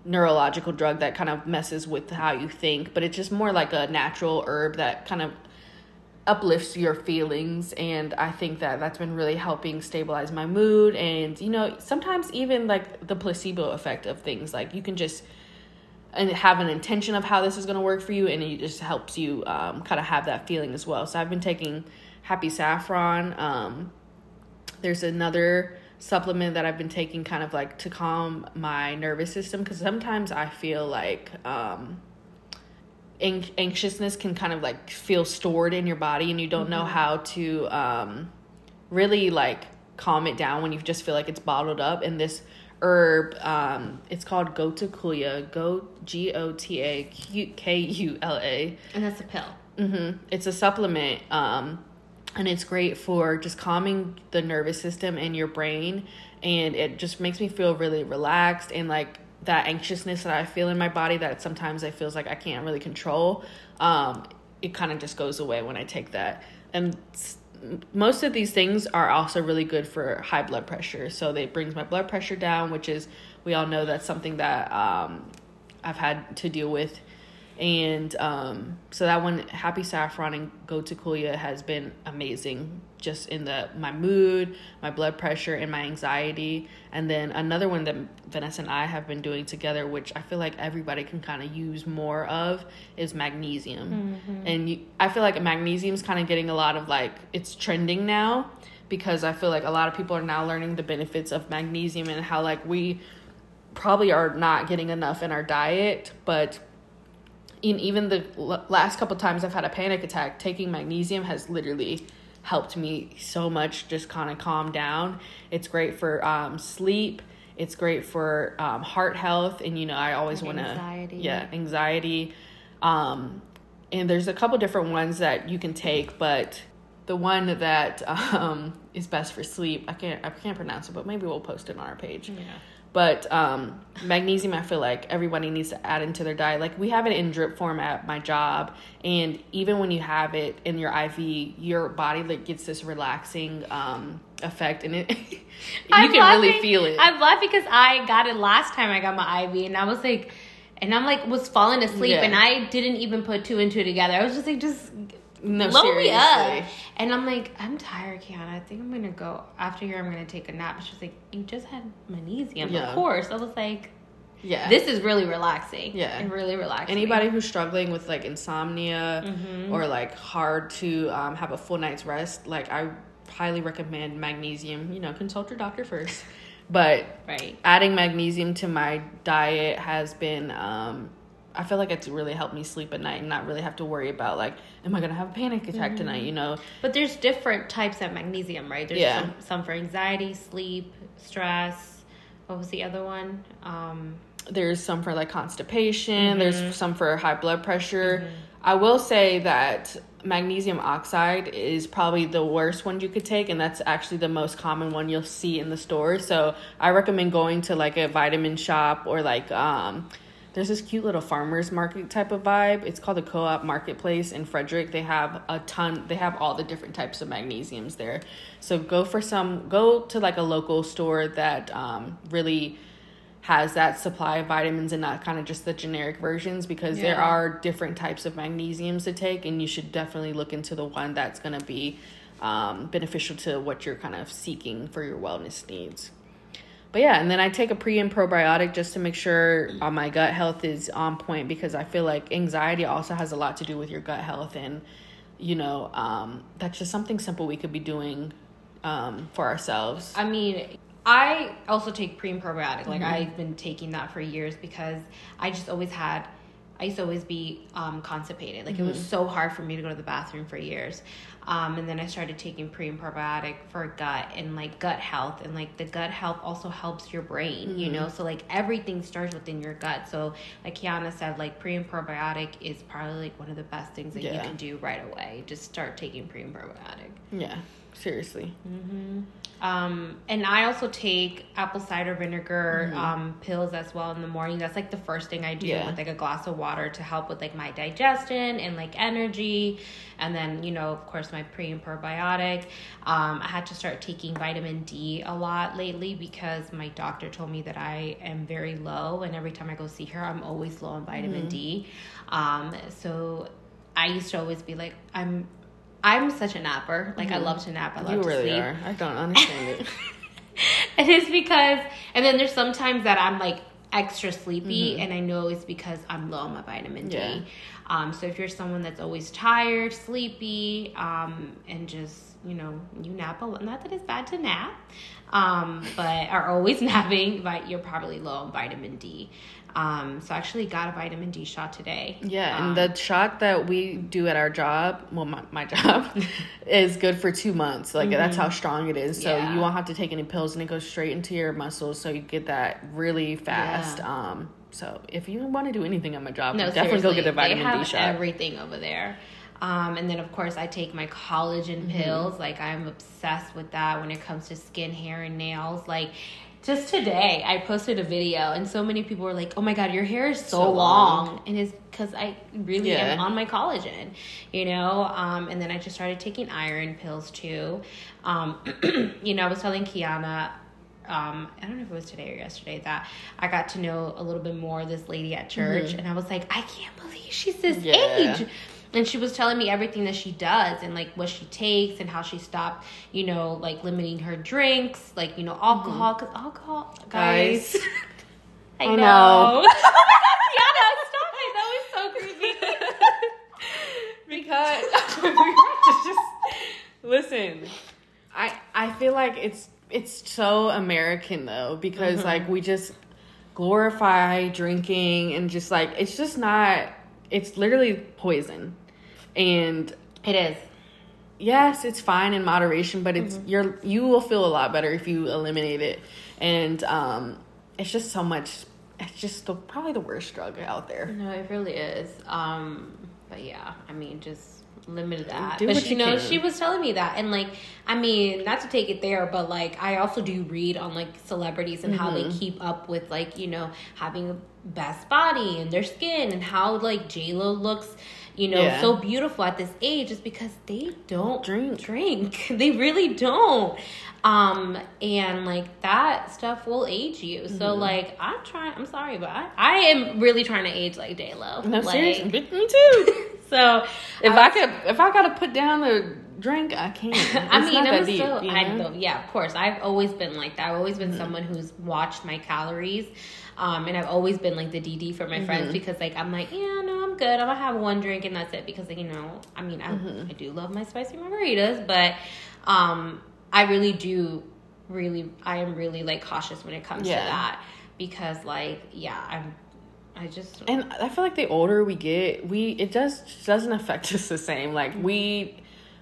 neurological drug that kind of messes with how you think, but it's just more like a natural herb that kind of uplifts your feelings and i think that that's been really helping stabilize my mood and you know sometimes even like the placebo effect of things like you can just and have an intention of how this is going to work for you and it just helps you um, kind of have that feeling as well so i've been taking happy saffron um, there's another supplement that i've been taking kind of like to calm my nervous system because sometimes i feel like um, anxiousness can kind of like feel stored in your body and you don't mm-hmm. know how to um, really like calm it down when you just feel like it's bottled up and this herb um, it's called Gotacula go g-o-t-a-k-u-l-a and that's a pill mm-hmm. it's a supplement um, and it's great for just calming the nervous system and your brain and it just makes me feel really relaxed and like that anxiousness that I feel in my body that sometimes I feels like I can't really control, um, it kind of just goes away when I take that. And most of these things are also really good for high blood pressure. So they brings my blood pressure down, which is we all know that's something that um, I've had to deal with and um, so that one happy saffron and Gotacula has been amazing just in the my mood my blood pressure and my anxiety. And then another one that vanessa and i have been doing together which i feel like everybody can kind of use more of is magnesium. Mm-hmm. and you, i feel like magnesium is kind of getting a lot of like it's trending now because i feel like a lot of people are now learning the benefits of magnesium and how like we probably are not getting enough in our diet. But in even the last couple times I've had a panic attack, taking magnesium has literally helped me so much just kind of calm down. It's great for um, sleep. It's great for um, heart health, and you know I always want to yeah anxiety. Um, and there's a couple different ones that you can take, but the one that [laughs] um, is best for sleep I can't I can't pronounce it, but maybe we'll post it on our page. Yeah. But um, magnesium, I feel like everybody needs to add into their diet. Like we have it in drip form at my job, and even when you have it in your IV, your body like gets this relaxing um, effect, and it [laughs] you I'm can laughing, really feel it. I'm laughing because I got it last time I got my IV, and I was like, and I'm like was falling asleep, yeah. and I didn't even put two and two together. I was just like, just no, blow seriously. me up. And I'm like, I'm tired, Kiana. I think I'm gonna go after here. I'm gonna take a nap. She's like, you just had magnesium, yeah. of course. I was like, yeah, this is really relaxing. Yeah, and really relaxing. Anybody who's struggling with like insomnia mm-hmm. or like hard to um, have a full night's rest, like I highly recommend magnesium. You know, consult your doctor first. [laughs] But right. adding magnesium to my diet has been um, I feel like it's really helped me sleep at night and not really have to worry about like, am I gonna have a panic attack mm-hmm. tonight? You know. But there's different types of magnesium, right? There's yeah. some, some for anxiety, sleep, stress. What was the other one? Um, there's some for like constipation. Mm-hmm. There's some for high blood pressure. Mm-hmm. I will say that magnesium oxide is probably the worst one you could take and that's actually the most common one you'll see in the store so i recommend going to like a vitamin shop or like um there's this cute little farmers market type of vibe. It's called the Co-op Marketplace in Frederick. They have a ton. They have all the different types of magnesiums there. So go for some. Go to like a local store that um, really has that supply of vitamins and not kind of just the generic versions because yeah. there are different types of magnesiums to take and you should definitely look into the one that's going to be um, beneficial to what you're kind of seeking for your wellness needs but yeah, and then I take a pre and probiotic just to make sure uh, my gut health is on point because I feel like anxiety also has a lot to do with your gut health, and you know um, that's just something simple we could be doing um, for ourselves. I mean, I also take pre and probiotic. Like mm-hmm. I've been taking that for years because I just always had I used to always be um, constipated. Like mm-hmm. it was mm-hmm. so hard for me to go to the bathroom for years. Um, and then I started taking pre and probiotic for gut and like gut health. And like the gut health also helps your brain, mm-hmm. you know? So like everything starts within your gut. So like Kiana said, like pre and probiotic is probably like one of the best things that yeah. you can do right away. Just start taking pre and probiotic. Yeah. Seriously. Mm-hmm. Um, and I also take apple cider vinegar Mm-hmm. um, pills as well in the morning. That's like the first thing I do Yeah. with like a glass of water to help with like my digestion and like energy. And then, you know, of course, my pre and probiotic. Um, I had to start taking vitamin D a lot lately because my doctor told me that I am very low. And every time I go see her, I'm always low on vitamin Mm-hmm. D. Um, so I used to always be like, I'm. I'm such a napper. Like I love to nap. I love Mm-hmm. You to really sleep. are. I don't [laughs] understand it. It is because, and then there's sometimes that I'm like extra sleepy, and I know it's because I'm low on my vitamin D. Mm-hmm. Yeah. Um, so if you're someone that's always tired, sleepy, um, and just you know you nap a lot, not that it's bad to nap, um, but are always [laughs] napping, but you're probably low on vitamin D. Um, so I actually got a vitamin D shot today. Yeah, Um, and the shot that we do at our job, well, my, my [laughs] job, [laughs] is good for two months. Like, that's how strong it is. So, Mm-hmm. Yeah. you won't have to take any pills, and it goes straight into your muscles. So, you get that really fast. Yeah. Um, so, if you want to do anything at my job, No, definitely go get a vitamin D shot. Everything over there. Um, and then of course I take my collagen Mm-hmm. pills. Like I'm obsessed with that when it comes to skin, hair, and nails. Like just today I posted a video and so many people were like, "Oh my god, your hair is so, So long. long. and it's because I really Yeah. am on my collagen, you know. Um, and then I just started taking iron pills too. Um, [clears throat] you know, I was telling Kiana um, I don't know if it was today or yesterday that I got to know a little bit more of this lady at church, and I was like, I can't believe she's this Mm-hmm. Yeah. age. And she was telling me everything that she does and like what she takes and how she stopped, you know, like limiting her drinks, like you know, alcohol. Mm-hmm. Because alcohol, guys, Guys. [laughs] I, I know. Kiana, [laughs] stop it. That was so creepy. [laughs] because we just listen. I I feel like it's it's so American though because mm-hmm. like we just glorify drinking and just like it's just not it's literally poison. And it is. yes, it's fine in moderation, but it's you're you will feel a lot better if you eliminate it. And um it's just so much it's just the, probably the worst drug out there. No, it really is. Um, but yeah, I mean, just limit that. Do but she you know can. she was telling me that, and like, I mean, not to take it there, but like, I also do read on like celebrities and how they Mm-hmm. keep up with like you know having the best body and their skin and how like J Lo looks. You know, Yeah. so beautiful at this age is because they don't Drink. Drink. [laughs] They really don't. Um, and like that stuff will age you. So Mm-hmm. like I'm trying I'm sorry, but I, I am really trying to age like J Lo. No, like, seriously, me too. [laughs] [laughs] So If I could, if I gotta put down the drink, I can. [laughs] It's I mean, I'm deep, still, you I know? know, yeah, of course. I've always been like that. I've always been Mm-hmm. someone who's watched my calories. Um, and I've always been like the DD for my Mm-hmm. friends because like I'm like, yeah, no, I'm good. I'm gonna have one drink and that's it because like, you know, I mean, I, Mm-hmm. I do love my spicy margaritas, but um, I really do, really, I am really like cautious when it comes Yeah. to that because like, yeah, I'm, I just And I feel like the older we get, we it does doesn't affect [laughs] us the same. Like we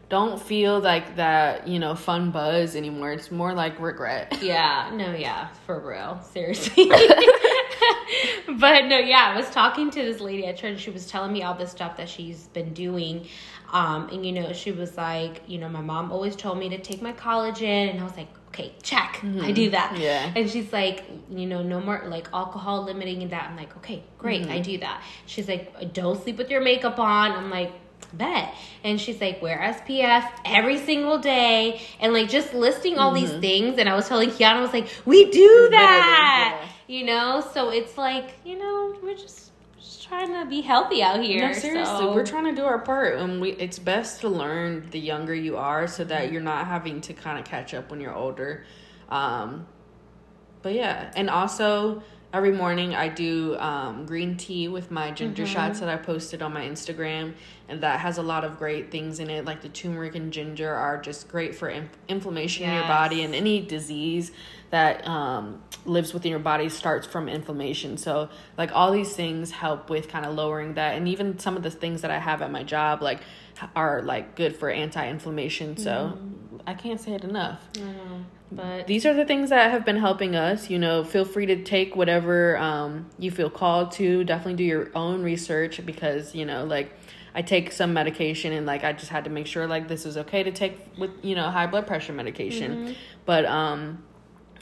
don't feel like that, you know, fun buzz anymore. It's more like regret. [laughs] Yeah, no, yeah, for real. Seriously. [laughs] but no, yeah, I was talking to this lady at church. She was telling me all the stuff that she's been doing. Um, and you know, she was like, you know, my mom always told me to take my collagen, and I was like, okay, check, I do that. Mm-hmm. Yeah. And she's like, you know, no more like alcohol limiting and that. I'm like, okay, great, Mm-hmm. I do that. She's like, don't sleep with your makeup on. I'm like, bet. And she's like, wear SPF every single day, and like just listing all these things. And I was telling Kiana, I was like, we do that, you know. So it's like, you know, we're just trying to be healthy out here. No, seriously, so- we're trying to do our part, and we. It's best to learn the younger you are, so that you're not having to kind of catch up when you're older. Um, but yeah, and also every morning I do um, green tea with my ginger shots that I posted on my Instagram, and that has a lot of great things in it. Like the turmeric and ginger are just great for in- inflammation in your body and any disease that um, lives within your body starts from inflammation. So, like, all these things help with kind of lowering that. And even some of the things that I have at my job, like, are like good for anti-inflammation. So, I can't say it enough. Know, but These are the things that have been helping us. You know, feel free to take whatever um, you feel called to. Definitely do your own research because, you know, like, I take some medication and like I just had to make sure like this is okay to take with you know high blood pressure medication. Mm-hmm. But um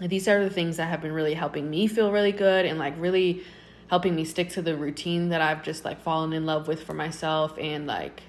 these are the things that have been really helping me feel really good and like really helping me stick to the routine that I've just like fallen in love with for myself and like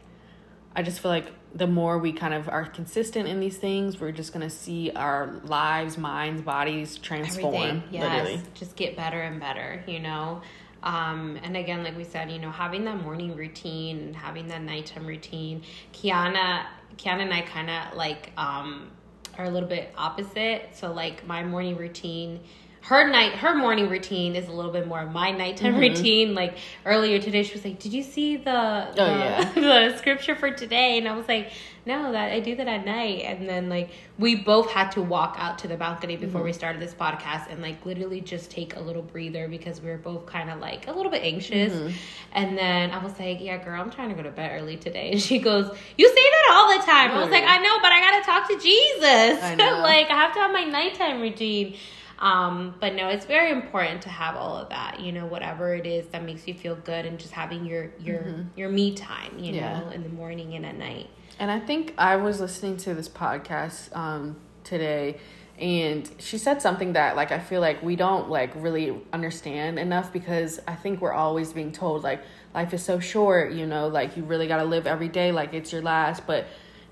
I just feel like the more we kind of are consistent in these things, we're just gonna see our lives, minds, bodies transform. Everything, yes, Literally. just get better and better. You know, um, and again, like we said, you know, having that morning routine and having that nighttime routine. Kiana, Kiana and I kind of like um, are a little bit opposite. So like my morning routine her night her morning routine is a little bit more of my nighttime Mm-hmm. routine. Like earlier today she was like did you see the the, Oh, yeah. [laughs] the scripture for today? And i was like no that i do that at night. And then like we both had to walk out to the balcony before Mm-hmm. we started this podcast and like literally just take a little breather because we were both kind of like a little bit anxious. Mm-hmm. and then i was like yeah girl i'm trying to go to bed early today. [laughs] And she goes you say that all the time. I was like i know but i gotta talk to jesus. I [laughs] like i have to have my nighttime routine um, but no, it's very important to have all of that, you know, whatever it is that makes you feel good and just having your your your me time, you Yeah. know, in the morning and at night. And I think I was listening to this podcast um, today, and she said something that like I feel like we don't like really understand enough because I think we're always being told like life is so short, you know, like you really got to live every day like it's your last. But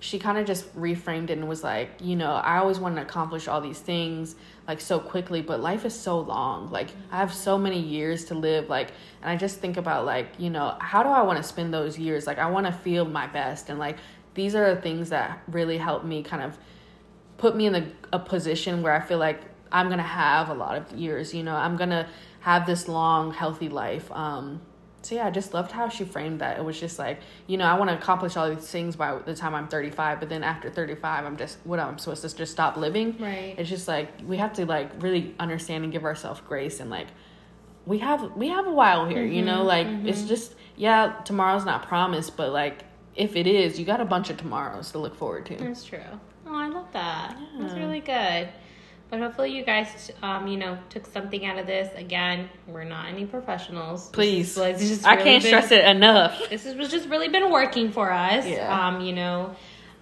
she kind of just reframed it and was like, you know, I always want to accomplish all these things like so quickly, but life is so long. Like I have so many years to live. Like, and I just think about like, you know, how do I want to spend those years? Like, I want to feel my best, and like these are the things that really help me kind of put me in a, a position where I feel like I'm gonna have a lot of years. You know, I'm gonna have this long, healthy life. Um, so yeah, I just loved how she framed that. It was just like, you know, I want to accomplish all these things by the time I'm 35, but then after 35, I'm just what I'm supposed to just stop living. Right. It's just like we have to like really understand and give ourselves grace and like we have we have a while here, you know, mm-hmm, like mm-hmm. it's just yeah, tomorrow's not promised, but like if it is, you got a bunch of tomorrows to look forward to. That's true. Oh, I love that. That's really good. But hopefully you guys, um, you know, took something out of this. Again, we're not any professionals. Please. This is just I really can't been- stress it enough. [laughs] This has just really been working for us. Yeah. Um, you know,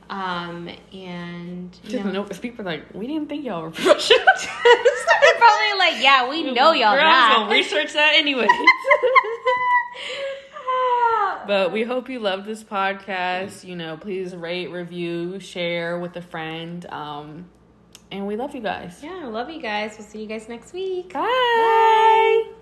um, and you Just know, know, people are like, we didn't think y'all were [laughs] professionals. [laughs] they're probably like, yeah, we know y'all was not. gonna research that anyway. but we hope you love this podcast. You know, please rate, review, share with a friend. Um, and we love you guys. yeah, love you guys. We'll see you guys next week. Bye.